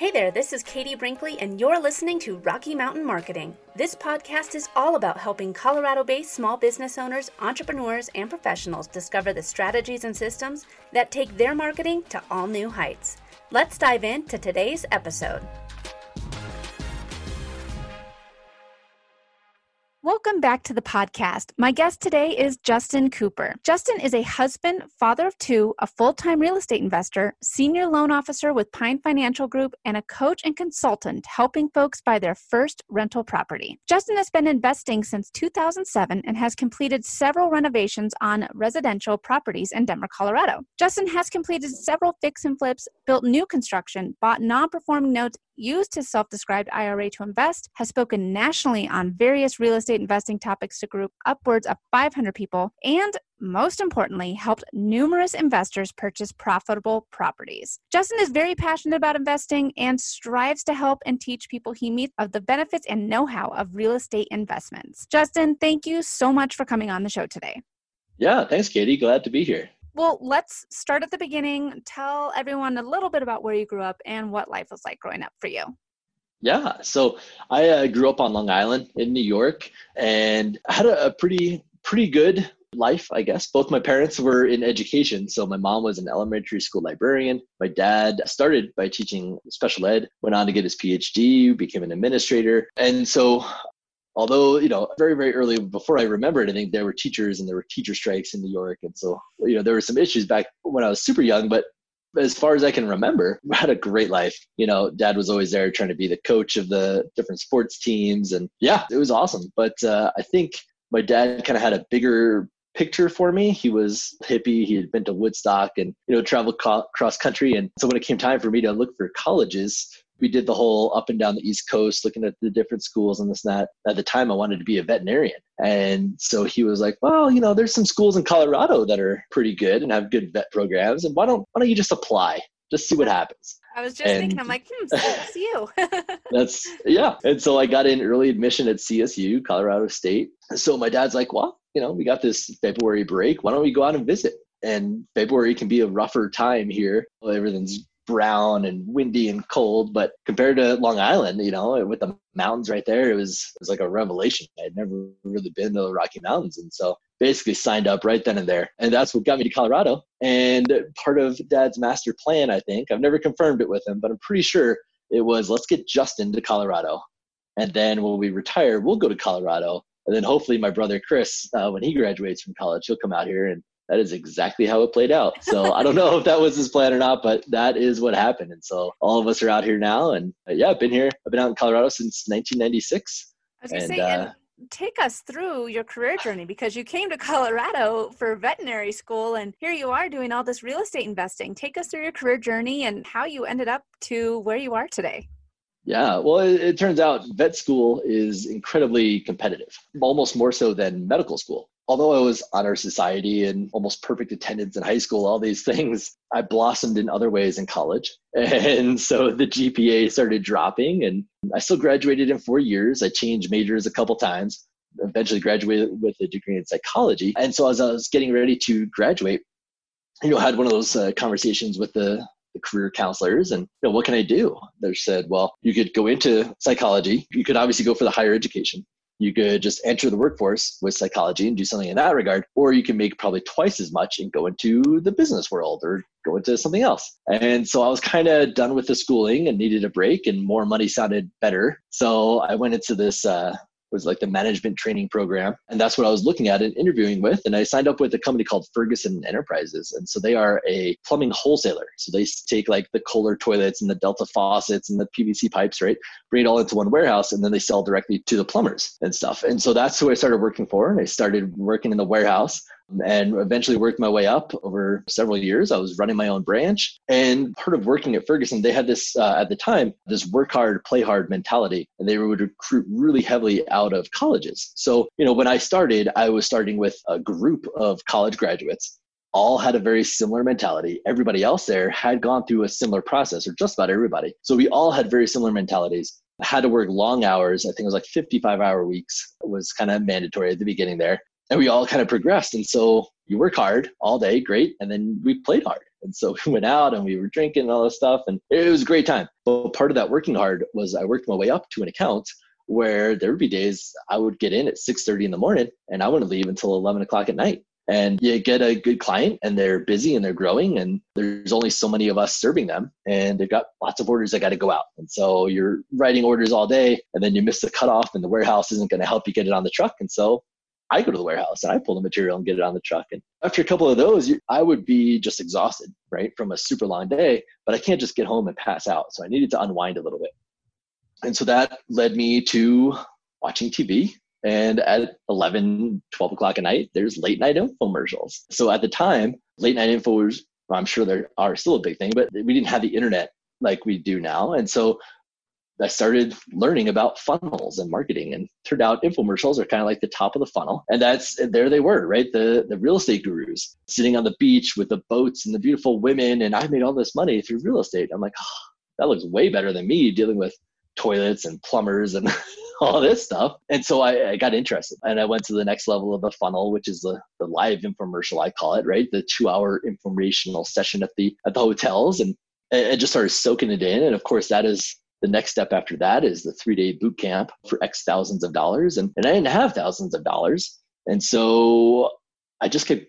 Hey there, this is Katie Brinkley, and you're listening to Rocky Mountain Marketing. This podcast is all about helping Colorado based small business owners, entrepreneurs, and professionals discover the strategies and systems that take their marketing to all new heights. Let's dive into today's episode. Welcome back to the podcast. My guest today is Justin Cooper. Justin is a husband, father of two, a full time real estate investor, senior loan officer with Pine Financial Group, and a coach and consultant helping folks buy their first rental property. Justin has been investing since 2007 and has completed several renovations on residential properties in Denver, Colorado. Justin has completed several fix and flips, built new construction, bought non performing notes, used his self directed IRA to invest, has spoken nationally on various real estate investing topics to group upwards of 500 people, and most importantly, helped numerous investors purchase profitable properties. Justin is very passionate about investing and strives to help and teach people he meets of the benefits and know how of real estate investments. Justin, thank you so much for coming on the show today. Yeah, thanks, Katie. Glad to be here. Well, let's start at the beginning. Tell everyone a little bit about where you grew up and what life was like growing up for you. Yeah, so I uh, grew up on Long Island in New York and had a, a pretty pretty good life, I guess. Both my parents were in education. So my mom was an elementary school librarian. My dad started by teaching special ed, went on to get his PhD, became an administrator. And so although you know very very early before i remember anything there were teachers and there were teacher strikes in new york and so you know there were some issues back when i was super young but as far as i can remember had a great life you know dad was always there trying to be the coach of the different sports teams and yeah it was awesome but uh, i think my dad kind of had a bigger picture for me. He was hippie. He had been to Woodstock and you know traveled co- cross country. And so when it came time for me to look for colleges, we did the whole up and down the East Coast, looking at the different schools and this and that. At the time, I wanted to be a veterinarian. And so he was like, well, you know, there's some schools in Colorado that are pretty good and have good vet programs. And why don't, why don't you just apply? Just see what happens. I was just and, thinking, I'm like, hmm, CSU. that's, yeah. And so I got in early admission at CSU, Colorado State. So my dad's like, well, you know, we got this February break. Why don't we go out and visit? And February can be a rougher time here. Everything's brown and windy and cold. But compared to Long Island, you know, with the mountains right there, it was it was like a revelation. I'd never really been to the Rocky Mountains, and so basically signed up right then and there. And that's what got me to Colorado. And part of Dad's master plan, I think, I've never confirmed it with him, but I'm pretty sure it was let's get Justin to Colorado, and then when we retire, we'll go to Colorado. And then hopefully my brother Chris, uh, when he graduates from college, he'll come out here and that is exactly how it played out. So I don't know if that was his plan or not, but that is what happened. And so all of us are out here now. And uh, yeah, I've been here. I've been out in Colorado since 1996. I was going to say, uh, take us through your career journey because you came to Colorado for veterinary school and here you are doing all this real estate investing. Take us through your career journey and how you ended up to where you are today. Yeah, well, it, it, turns out vet school is incredibly competitive, almost more so than medical school although I was honor society and almost perfect attendance in high school, all these things, I blossomed in other ways in college. And so the GPA started dropping and I still graduated in four years. I changed majors a couple times, eventually graduated with a degree in psychology. And so as I was getting ready to graduate, you know, I had one of those uh, conversations with the, the career counselors and you know what can i do they said well you could go into psychology you could obviously go for the higher education you could just enter the workforce with psychology and do something in that regard, or you can make probably twice as much and go into the business world or go into something else. And so I was kind of done with the schooling and needed a break, and more money sounded better. So I went into this uh, was like the management training program. And that's what I was looking at and interviewing with. And I signed up with a company called Ferguson Enterprises. And so they are a plumbing wholesaler. So they take like the Kohler toilets and the Delta faucets and the PVC pipes, right? Bring it all into one warehouse and then they sell directly to the plumbers and stuff. And so that's who I started working for. And I started working in the warehouse and eventually worked my way up over several years. I was running my own branch. And part of working at Ferguson, they had this, uh, at the time, this work hard, play hard mentality. And they would recruit really heavily out of colleges. So, you know, when I started, I was starting with a group of college graduates. All had a very similar mentality. Everybody else there had gone through a similar process, or just about everybody. So we all had very similar mentalities I had to work long hours. I think it was like 55 hour weeks was kind of mandatory at the beginning there and we all kind of progressed. And so you work hard all day, great, and then we played hard. And so we went out and we were drinking and all this stuff. And it was a great time. But part of that working hard was I worked my way up to an account where there would be days I would get in at 6:30 in the morning and I wouldn't leave until 11 o'clock at night. And you get a good client and they're busy and they're growing and there's only so many of us serving them and they've got lots of orders that got to go out. And so you're writing orders all day and then you miss the cutoff and the warehouse isn't going to help you get it on the truck. And so I go to the warehouse and I pull the material and get it on the truck. And after a couple of those, I would be just exhausted, right, from a super long day. But I can't just get home and pass out. So I needed to unwind a little bit. And so that led me to watching TV. And at 11, 12 o'clock at night, there's late night infomercials. So at the time, late night info was, well, I'm sure there are still a big thing, but we didn't have the internet like we do now. And so I started learning about funnels and marketing and turned out infomercials are kind of like the top of the funnel. And that's there they were, right? The the real estate gurus sitting on the beach with the boats and the beautiful women. And I made all this money through real estate. I'm like, oh, that looks way better than me dealing with toilets and plumbers and all this stuff. And so I, I, got interested and I went to the next level of the funnel, which is the, the live infomercial, I call it, right? The two hour informational session at the at the hotels and I just started soaking it in. And of course that is the next step after that is the three day boot camp for X thousands of dollars. And, and I didn't have thousands of dollars. And so I just kept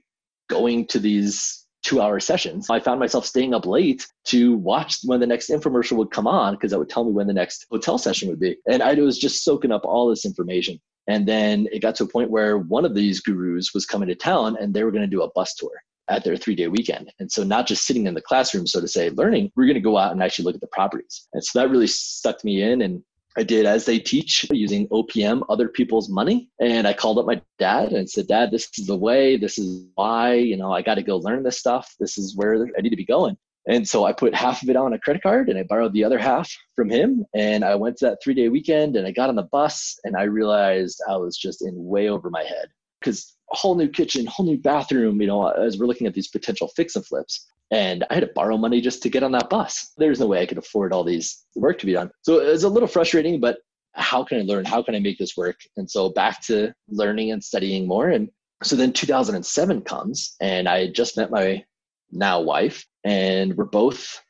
going to these two hour sessions. I found myself staying up late to watch when the next infomercial would come on because that would tell me when the next hotel session would be. And I was just soaking up all this information. And then it got to a point where one of these gurus was coming to town and they were going to do a bus tour at their three day weekend. And so, not just sitting in the classroom, so to say, learning, we're going to go out and actually look at the properties. And so that really sucked me in. And I did as they teach using OPM, other people's money. And I called up my dad and said, Dad, this is the way, this is why, you know, I got to go learn this stuff. This is where I need to be going. And so I put half of it on a credit card and I borrowed the other half from him. And I went to that three day weekend and I got on the bus and I realized I was just in way over my head because a whole new kitchen, whole new bathroom, you know, as we're looking at these potential fix and flips. And I had to borrow money just to get on that bus. There's no way I could afford all these work to be done. So it was a little frustrating, but how can I learn? How can I make this work? And so back to learning and studying more. And so then 2007 comes, and I just met my now wife, and we're both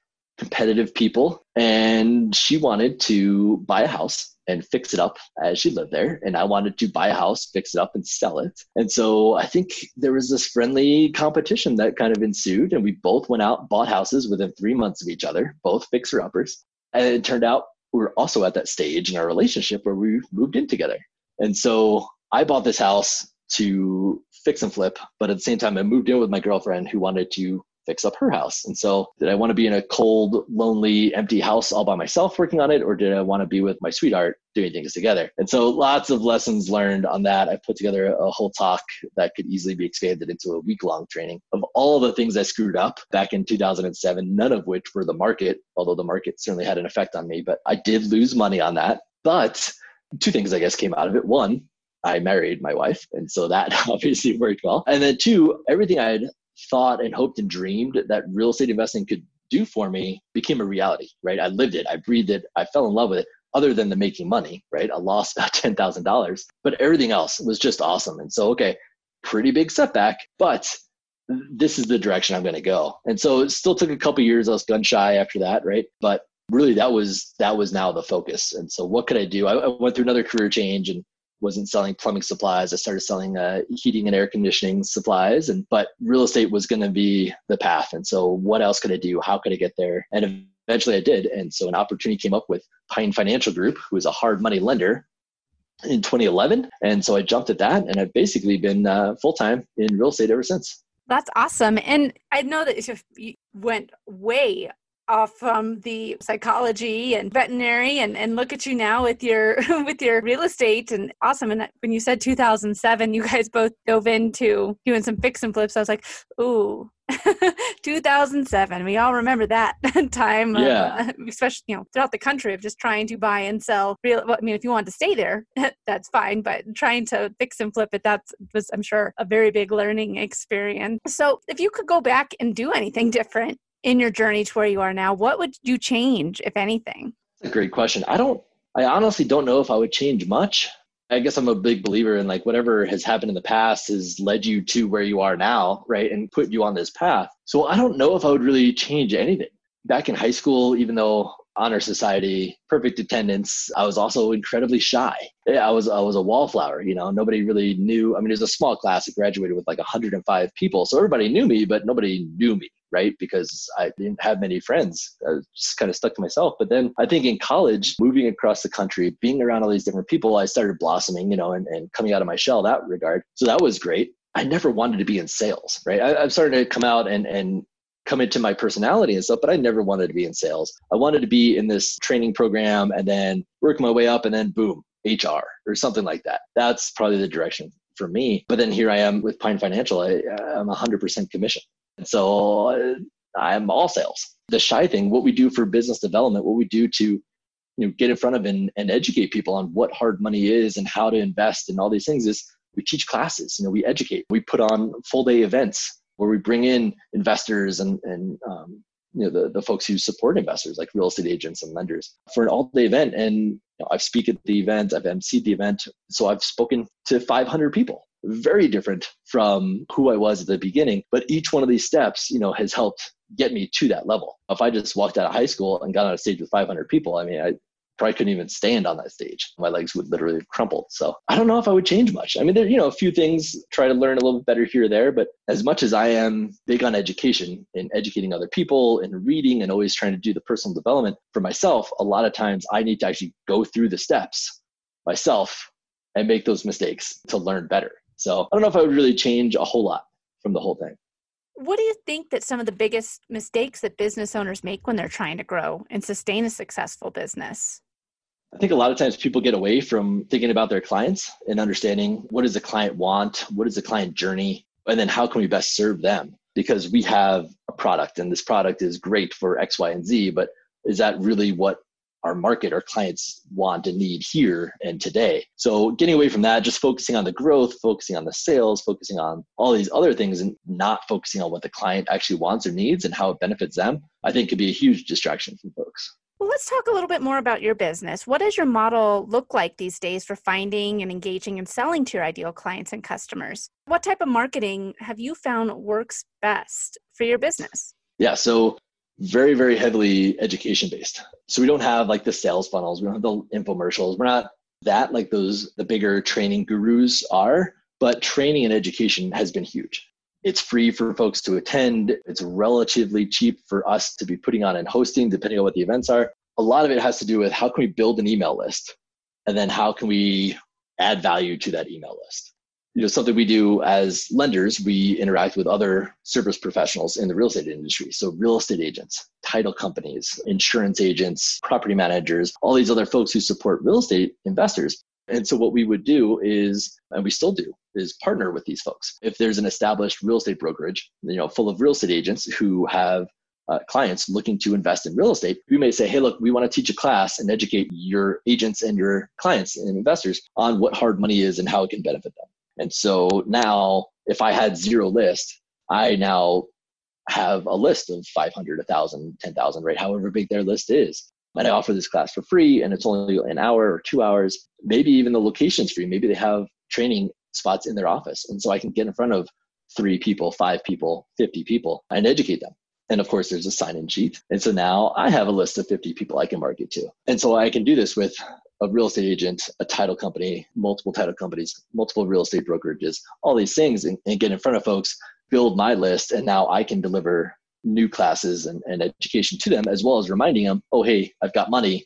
competitive people. And she wanted to buy a house and fix it up as she lived there. And I wanted to buy a house, fix it up, and sell it. And so I think there was this friendly competition that kind of ensued. And we both went out, bought houses within three months of each other, both fixer uppers. And it turned out we were also at that stage in our relationship where we moved in together. And so I bought this house to fix and flip, but at the same time, I moved in with my girlfriend who wanted to fix up her house. And so, did I want to be in a cold, lonely, empty house all by myself working on it, or did I want to be with my sweetheart doing things together? And so, lots of lessons learned on that. I put together a whole talk that could easily be expanded into a week long training of all the things I screwed up back in 2007, none of which were the market, although the market certainly had an effect on me. But I did lose money on that. But two things, I guess, came out of it. One, I married my wife. And so that obviously worked well. And then two, everything I had thought and hoped and dreamed that real estate investing could do for me became a reality, right? I lived it, I breathed it, I fell in love with it, other than the making money, right? I lost about $10,000, but everything else was just awesome. And so, okay, pretty big setback, but this is the direction I'm going to go. And so it still took a couple years. I was gun shy after that, right? But really that was that was now the focus. And so what could I do? I, I went through another career change and wasn't selling plumbing supplies. I started selling uh, heating and air conditioning supplies, and but real estate was going to be the path. And so, what else could I do? How could I get there? And eventually, I did. And so, an opportunity came up with Pine Financial Group, who is a hard money lender, in 2011. And so, I jumped at that, and I've basically been uh, full time in real estate ever since. That's awesome. And I know that you went way off from the psychology and veterinary and, and look at you now with your with your real estate and awesome. And when you said 2007 you guys both dove into doing some fix and flips. I was like ooh 2007 we all remember that time yeah. Of, uh, especially you know throughout the country of just trying to buy and sell real well, i mean if you want to stay there that's fine but trying to fix and flip it that was i'm sure a very big learning experience. So if you could go back and do anything different in your journey to where you are now, what would you change, if anything? That's a great question. I don't, I honestly don't know if I would change much. I guess I'm a big believer in like whatever has happened in the past has led you to where you are now, right? And put you on this path. So I don't know if I would really change anything. Back in high school, even though honor society, perfect attendance, I was also incredibly shy. I was I was a wallflower, you know. Nobody really knew. I mean, it was a small class. It graduated with like 105 people, so everybody knew me, but nobody knew me right? Because I didn't have many friends. I just kind of stuck to myself. But then I think in college, moving across the country, being around all these different people, I started blossoming, you know, and, and coming out of my shell that regard. So that was great. I never wanted to be in sales, right? I, I've started to come out and, and come into my personality and stuff, but I never wanted to be in sales. I wanted to be in this training program and then work my way up and then boom, HR or something like that. That's probably the direction for me. But then here I am with Pine Financial. I, I'm 100% commission. So uh, I'm all sales. The shy thing, what we do for business development, what we do to you know, get in front of and, and educate people on what hard money is and how to invest and all these things is we teach classes. You know, we educate. We put on full day events where we bring in investors and, and um, you know the, the folks who support investors like real estate agents and lenders for an all day event and you know, i've speak at the event i've emceed the event so i've spoken to 500 people very different from who I was at the beginning. But each one of these steps, you know, has helped get me to that level. If I just walked out of high school and got on a stage with 500 people, I mean, I probably couldn't even stand on that stage. My legs would literally have crumpled. So I don't know if I would change much. I mean, there, you know, a few things, try to learn a little bit better here or there. But as much as I am big on education and educating other people and reading and always trying to do the personal development for myself, a lot of times I need to actually go through the steps myself and make those mistakes to learn better. So I don't know if I would really change a whole lot from the whole thing. What do you think that some of the biggest mistakes that business owners make when they're trying to grow and sustain a successful business? I think a lot of times people get away from thinking about their clients and understanding what does the client want, what is the client journey, and then how can we best serve them? Because we have a product and this product is great for X, Y, and Z, but is that really what our market, our clients want and need here and today. So getting away from that, just focusing on the growth, focusing on the sales, focusing on all these other things and not focusing on what the client actually wants or needs and how it benefits them, I think could be a huge distraction from folks. Well, let's talk a little bit more about your business. What does your model look like these days for finding and engaging and selling to your ideal clients and customers? What type of marketing have you found works best for your business? Yeah, so very very heavily education based. So we don't have like the sales funnels we don't have the infomercials we're not that like those the bigger training gurus are but training and education has been huge. It's free for folks to attend it's relatively cheap for us to be putting on and hosting depending on what the events are. A lot of it has to do with how can we build an email list and then how can we add value to that email list you know something we do as lenders we interact with other service professionals in the real estate industry. So real estate agents title companies insurance agents property managers all these other folks who support real estate investors. And so what we would do is and we still do is partner with these folks. If there's an established real estate brokerage you know full of real estate agents who have uh, clients looking to invest in real estate, we may say, hey, look, we want to teach a class and educate your agents and your clients and investors on what hard money is and how it can benefit them. And so now, if I had zero list, I now have a list of 500, 1,000, 10,000, right? However big their list is. And I offer this class for free, and it's only an hour or two hours. Maybe even the location's free. Maybe they have training spots in their office. And so I can get in front of three people, five people, 50 people, and educate them. And of course, there's a sign in sheet. And so now I have a list of 50 people I can market to. And so I can do this with a real estate agent, a title company, multiple title companies, multiple real estate brokerages, all these things, and, and get in front of folks, build my list, and now I can deliver new classes and, and education to them, as well as reminding them, oh, hey, I've got money.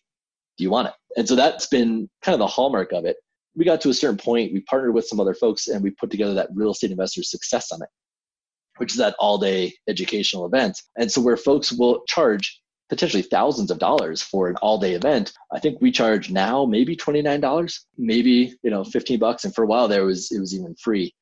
Do you want it? And so that's been kind of the hallmark of it. We got to a certain point, we partnered with some other folks, and we put together that Real Estate Investor Success Summit, which is that all day educational event. And so where folks will charge potentially thousands of dollars for an all day event. I think we charge now maybe $29, maybe, you know, 15 bucks. And for a while there was, it was even free.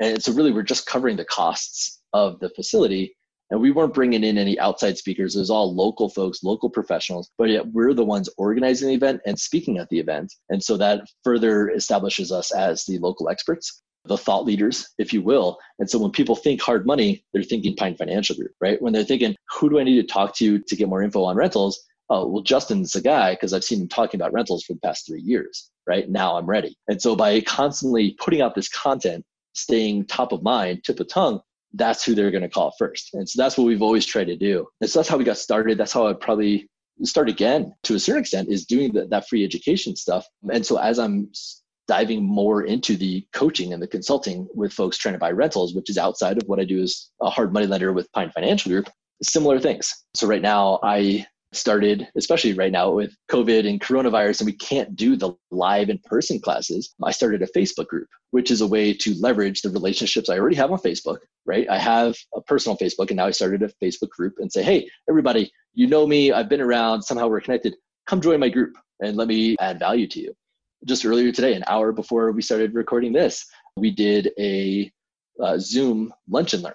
And so really we're just covering the costs of the facility. And we weren't bringing in any outside speakers. It was all local folks, local professionals, but yet we're the ones organizing the event and speaking at the event. And so that further establishes us as the local experts the thought leaders, if you will. And so when people think hard money, they're thinking Pine Financial Group, right? When they're thinking, who do I need to talk to to get more info on rentals? oh, well, Justin's the guy because I've seen him talking about rentals for the past three years, right? Now I'm ready. And so by constantly putting out this content, staying top of mind, tip of tongue, that's who they're going to call first. And so that's what we've always tried to do. And so that's how we got started. That's how I probably start again to a certain extent is doing the, that free education stuff. And so as I'm diving more into the coaching and the consulting with folks trying to buy rentals, which is outside of what I do as a hard money lender with Pine Financial Group, similar things. So right now I started, especially right now with COVID and coronavirus, and we can't do the live in person classes. I started a Facebook group, which is a way to leverage the relationships I already have on Facebook, right? I have a personal Facebook, and now I started a Facebook group and say, hey, everybody, you know me, I've been around, somehow we're connected. Come join my group and let me add value to you. Just earlier today, an hour before we started recording this, we did a uh, Zoom lunch and learn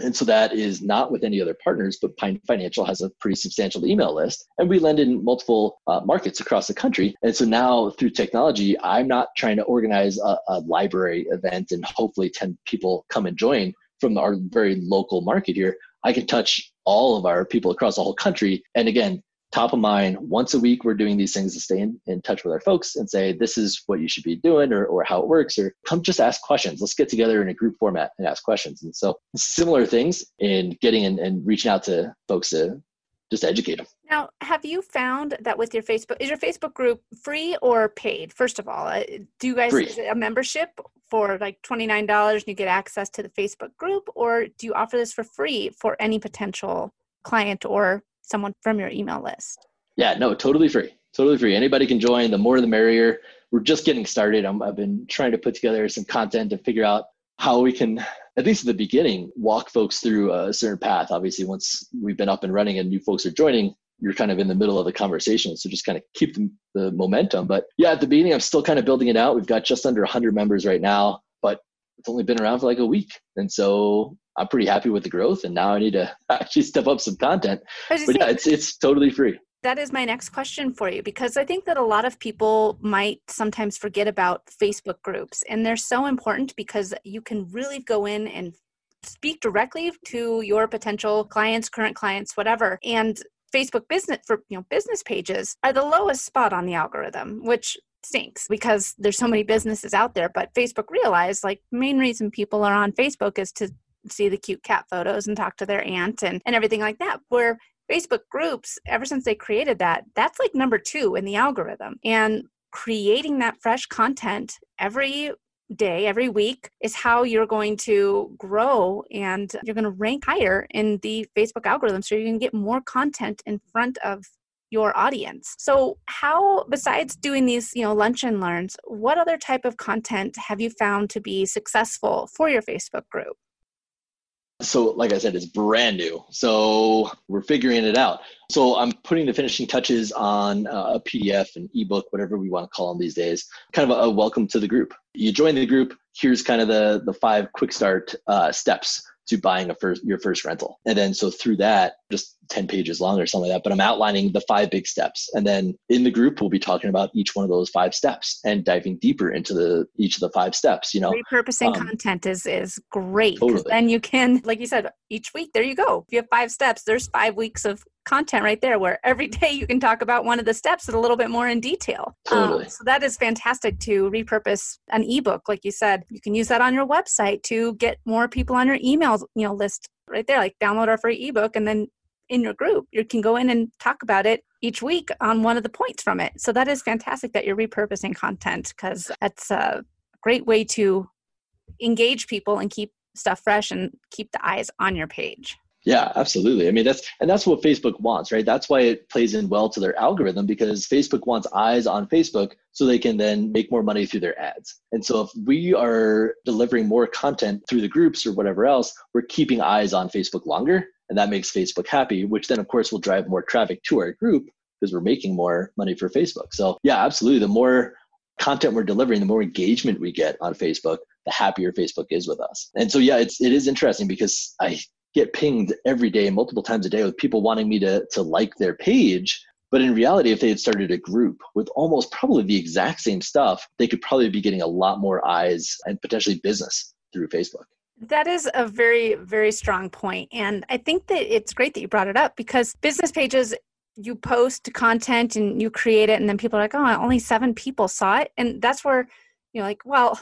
and so that is not with any other partners, but Pine Financial has a pretty substantial email list. And we lend in multiple uh, markets across the country. And so now through technology, I'm not trying to organize a, a library event and hopefully 10 people come and join from our very local market here. I can touch all of our people across the whole country. And again, top of mind once a week we're doing these things to stay in, in touch with our folks and say this is what you should be doing or, or how it works or come just ask questions. Let's get together in a group format and ask questions. And so similar things in getting in and reaching out to folks to just educate them now have you found that with your facebook is your facebook group free or paid first of all? Uh, do you guys is it a membership for like $29 and you get access to the facebook group? Or do you offer this for free for any potential client or someone from your email list? Yeah, no, totally free. Totally free. Anybody can join. The more the merrier. We're just getting started. i have been trying to put together some content to figure out how we can, at least at the beginning, walk folks through a certain path. Obviously, once we've been up and running and new folks are joining, you're kind of in the middle of the conversation. So just kind of keep the, the momentum. But yeah, at the beginning, I'm still kind of building it out. We've got just under 100 members right now, but it's only been around for like a week. And so I'm pretty happy with the growth, and now I need to actually step up some content. But yeah, it's it's totally free. That is my next question for you because I think that a lot of people might sometimes forget about Facebook groups, and they're so important because you can really go in and speak directly to your potential clients, current clients, whatever. And Facebook business for you know business pages are the lowest spot on the algorithm, which stinks because there's so many businesses out there. But Facebook realized like main reason people are on Facebook is to see the cute cat photos and talk to their aunt and, and everything like that. Where Facebook groups, ever since they created that, that's like number two in the algorithm. And creating that fresh content every day, every week, is how you're going to grow and you're going to rank higher in the Facebook algorithm. So you can get more content in front of your audience. So how besides doing these, you know, lunch and learns, what other type of content have you found to be successful for your Facebook group? So, like I said, it's brand new. So, we're figuring it out. So, I'm putting the finishing touches on uh, a PDF, an ebook, whatever we want to call them these days. Kind of a, welcome to the group. You join the group. Here's kind of the the five quick start uh, steps to buying a first your first rental. And then so through that, just 10 pages long or something like that, but I'm outlining the five big steps. And then in the group, we'll be talking about each one of those five steps and diving deeper into the each of the five steps, you know. Repurposing um, content is is great. Totally. Then you can, like you said, each week, there you go. If you have five steps, there's five weeks of content right there where every day you can talk about one of the steps in a little bit more in detail. Totally. Um, so that is fantastic to repurpose an ebook, like you said. You can use that on your website to get more people on your email you know list right there. Like download our free ebook and then in your group you can go in and talk about it each week on one of the points from it. So that is fantastic that you're repurposing content because that's a great way to engage people and keep stuff fresh and keep the eyes on your page. Yeah, absolutely. I mean, that's and that's what Facebook wants, right? That's why it plays in well to their algorithm because Facebook wants eyes on Facebook so they can then make more money through their ads. And so if we are delivering more content through the groups or whatever else, we're keeping eyes on Facebook longer and that makes Facebook happy, which then of course will drive more traffic to our group because we're making more money for Facebook. So, yeah, absolutely. The more content we're delivering, the more engagement we get on Facebook, the happier Facebook is with us. And so yeah, it's it is interesting because I get pinged every day, multiple times a day, with people wanting me to to like their page. But in reality, if they had started a group with almost probably the exact same stuff, they could probably be getting a lot more eyes and potentially business through Facebook. That is a very, very strong point. And I think that it's great that you brought it up because business pages you post content and you create it and then people are like oh only seven people saw it and that's where you're like well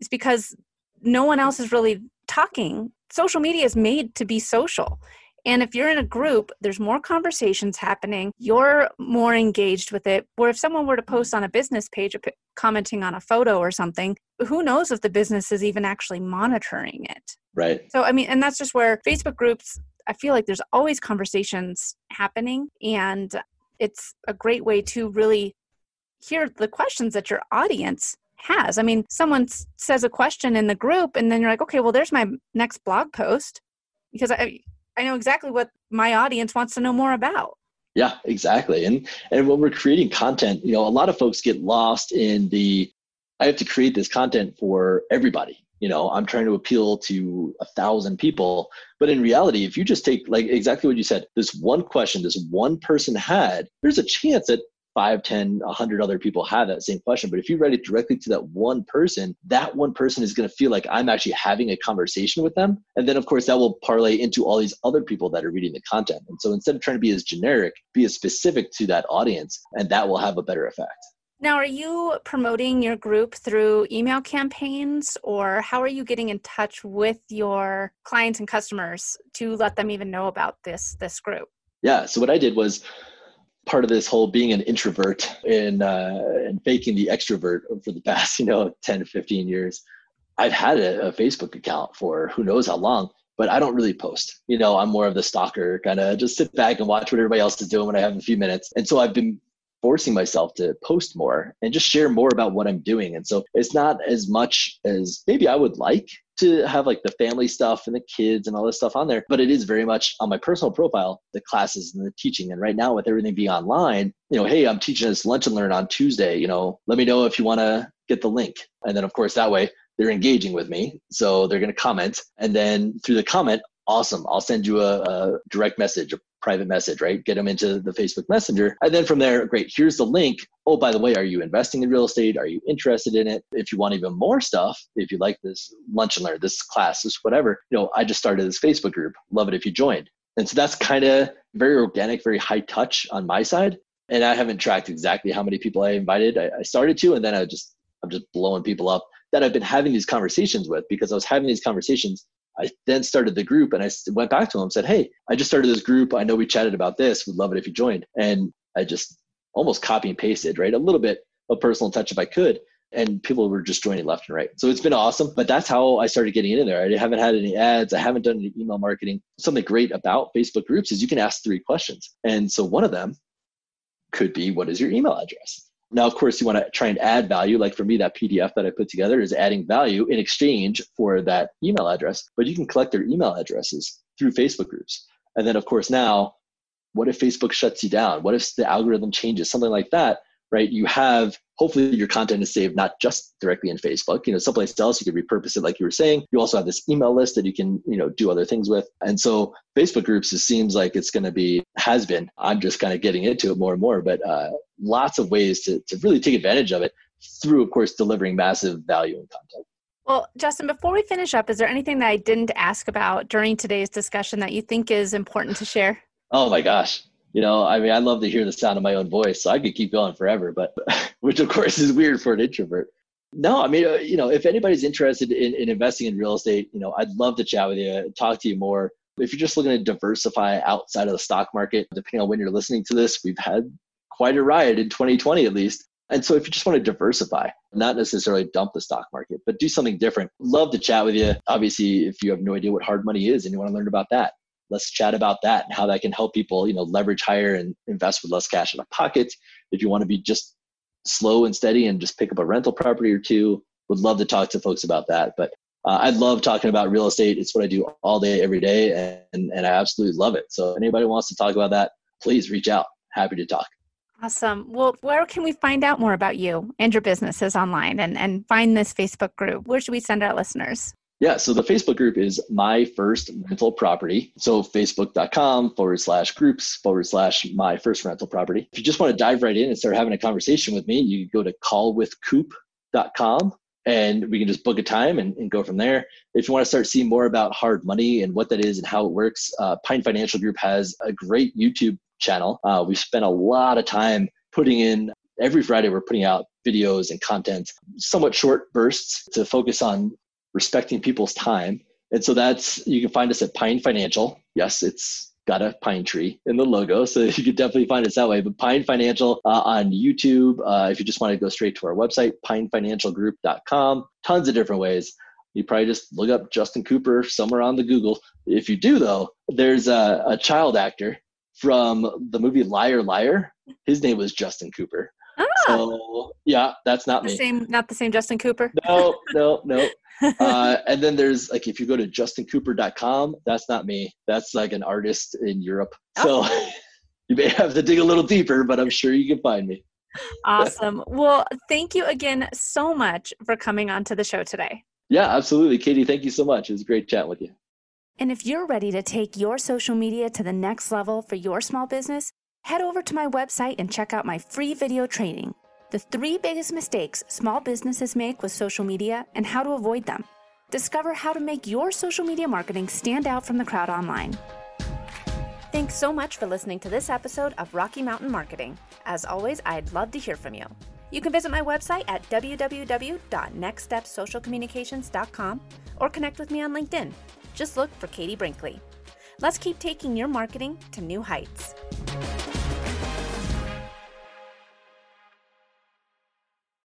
it's because no one else is really talking social media is made to be social and if you're in a group, there's more conversations happening. You're more engaged with it. Where if someone were to post on a business page, commenting on a photo or something, who knows if the business is even actually monitoring it? Right. So, I mean, and that's just where Facebook groups, I feel like there's always conversations happening. And it's a great way to really hear the questions that your audience has. I mean, someone says a question in the group, and then you're like, okay, well, there's my next blog post because I, I know exactly what my audience wants to know more about. Yeah, exactly. And and when we're creating content, you know, a lot of folks get lost in the I have to create this content for everybody. You know, I'm trying to appeal to a thousand people. But in reality, if you just take like exactly what you said, this one question this one person had, there's a chance that five, 10, 100 other people have that same question. But if you write it directly to that one person, that one person is going to feel like I'm actually having a conversation with them. And then, of course, that will parlay into all these other people that are reading the content. And so instead of trying to be as generic, be as specific to that audience, and that will have a better effect. Now, are you promoting your group through email campaigns or how are you getting in touch with your clients and customers to let them even know about this this group? Yeah, so what I did was part of this whole being an introvert and uh, and faking the extrovert for the past you know 10 15 years. I've had a, a, facebook account for who knows how long but i don't really post. You know i'm more of the stalker kind of just sit back and watch what everybody else is doing when i have a few minutes. And so i've been forcing myself to post more and just share more about what i'm doing and so it's not as much as maybe i would like to have like the family stuff and the kids and all this stuff on there, but it is very much on my personal profile, the classes and the teaching. And right now, with everything being online, you know, hey, I'm teaching this lunch and learn on Tuesday. You know, let me know if you want to get the link. And then, of course, that way they're engaging with me. So they're going to comment. And then through the comment, awesome. I'll send you a, a direct message, a private message, right? Get them into the Facebook Messenger. And then from there, great, here's the link. Oh, by the way, are you investing in real estate? Are you interested in it? If you want even more stuff, if you like this lunch and learn, this class, this whatever, you know, I just started this Facebook group. Love it if you joined. And so that's kind of very organic, very high touch on my side. And I haven't tracked exactly how many people I invited. I, I started to, and then I just, I'm just blowing people up that I've been having these conversations with because I was having these conversations I then started the group and I went back to him and said, Hey, I just started this group. I know we chatted about this. Would love it if you joined. And I just almost copy and pasted, right? A little bit of personal touch if I could. And people were just joining left and right. So it's been awesome. But that's how I started getting in there. I haven't had any ads. I haven't done any email marketing. Something great about Facebook groups is you can ask three questions. And so one of them could be, What is your email address? Now, of course, you want to try and add value. Like for me, that PDF that I put together is adding value in exchange for that email address. But you can collect their email addresses through Facebook groups. And then, of course, now, what if Facebook shuts you down? What if the algorithm changes? Something like that right? You have hopefully your content is saved not just directly in Facebook, you know, someplace else you could repurpose it like you were saying. You also have this email list that you can, you know, do other things with. And so Facebook groups, it seems like it's going to be, has been, I'm just kind of getting into it more and more, but uh, lots of ways to, to really take advantage of it through, of course, delivering massive value and content. Well, Justin, before we finish up, is there anything that I didn't ask about during today's discussion that you think is important to share? Oh my gosh you know, I mean, I love to hear the sound of my own voice, so I could keep going forever, but which of course is weird for an introvert. No, I mean, uh, you know, if anybody's interested in, in investing in real estate, you know, I'd love to chat with you, talk to you more. If you're just looking to diversify outside of the stock market, depending on when you're listening to this, we've had quite a ride in 2020 at least. And so if you just want to diversify, not necessarily dump the stock market, but do something different, love to chat with you. Obviously, if you have no idea what hard money is and you want to learn about that, let's chat about that and how that can help people you know leverage higher and invest with less cash in their pocket if you want to be just slow and steady and just pick up a rental property or two would love to talk to folks about that. But uh, i love talking about real estate. It's what i do all day every day and, and i absolutely love it. So if anybody wants to talk about that please reach out. Happy to talk Awesome. Well, where can we find out more about you and your businesses online and, and find this Facebook group? Where should we send our listeners? Yeah, so the Facebook group is my first rental property. So facebook.com forward slash groups forward slash my first rental property. If you just want to dive right in and start having a conversation with me, you can go to callwithcoop.com and we can just book a time and, and, go from there. If you want to start seeing more about hard money and what that is and how it works, uh, Pine Financial Group has a great YouTube channel. Uh, we spent a lot of time putting in every Friday, we're putting out videos and content, somewhat short bursts to focus on respecting people's time. And so that's, you can find us at Pine Financial. Yes, it's got a pine tree in the logo, so you can definitely find us that way. But Pine Financial uh, on YouTube, uh, if you just want to go straight to our website, pinefinancialgroup.com, tons of different ways. You probably just look up Justin Cooper somewhere on the Google. If you do, though, there's a, a child actor from the movie Liar Liar. His name was Justin Cooper. Ah. So yeah, that's not the me. Same, not the same Justin Cooper. No, no, no. uh, and then there's like if you go to justincooper.com, that's not me. That's like an artist in Europe. So oh. you may have to dig a little deeper, but I'm sure you can find me. awesome. Well, thank you again so much for coming on to the show today. Yeah, absolutely. Katie, thank you so much. It was great chatting with you. And if you're ready to take your social media to the next level for your small business, head over to my website and check out my free video training the three biggest mistakes small businesses make with social media and how to avoid them. Discover how to make your social media marketing stand out from the crowd online. Thanks so much for listening to this episode of Rocky Mountain Marketing. As always, I'd love to hear from you. You can visit my website at www.nextstepsocialcommunications.com or connect with me on LinkedIn. Just look for Katie Brinkley. Let's keep taking your marketing to new heights.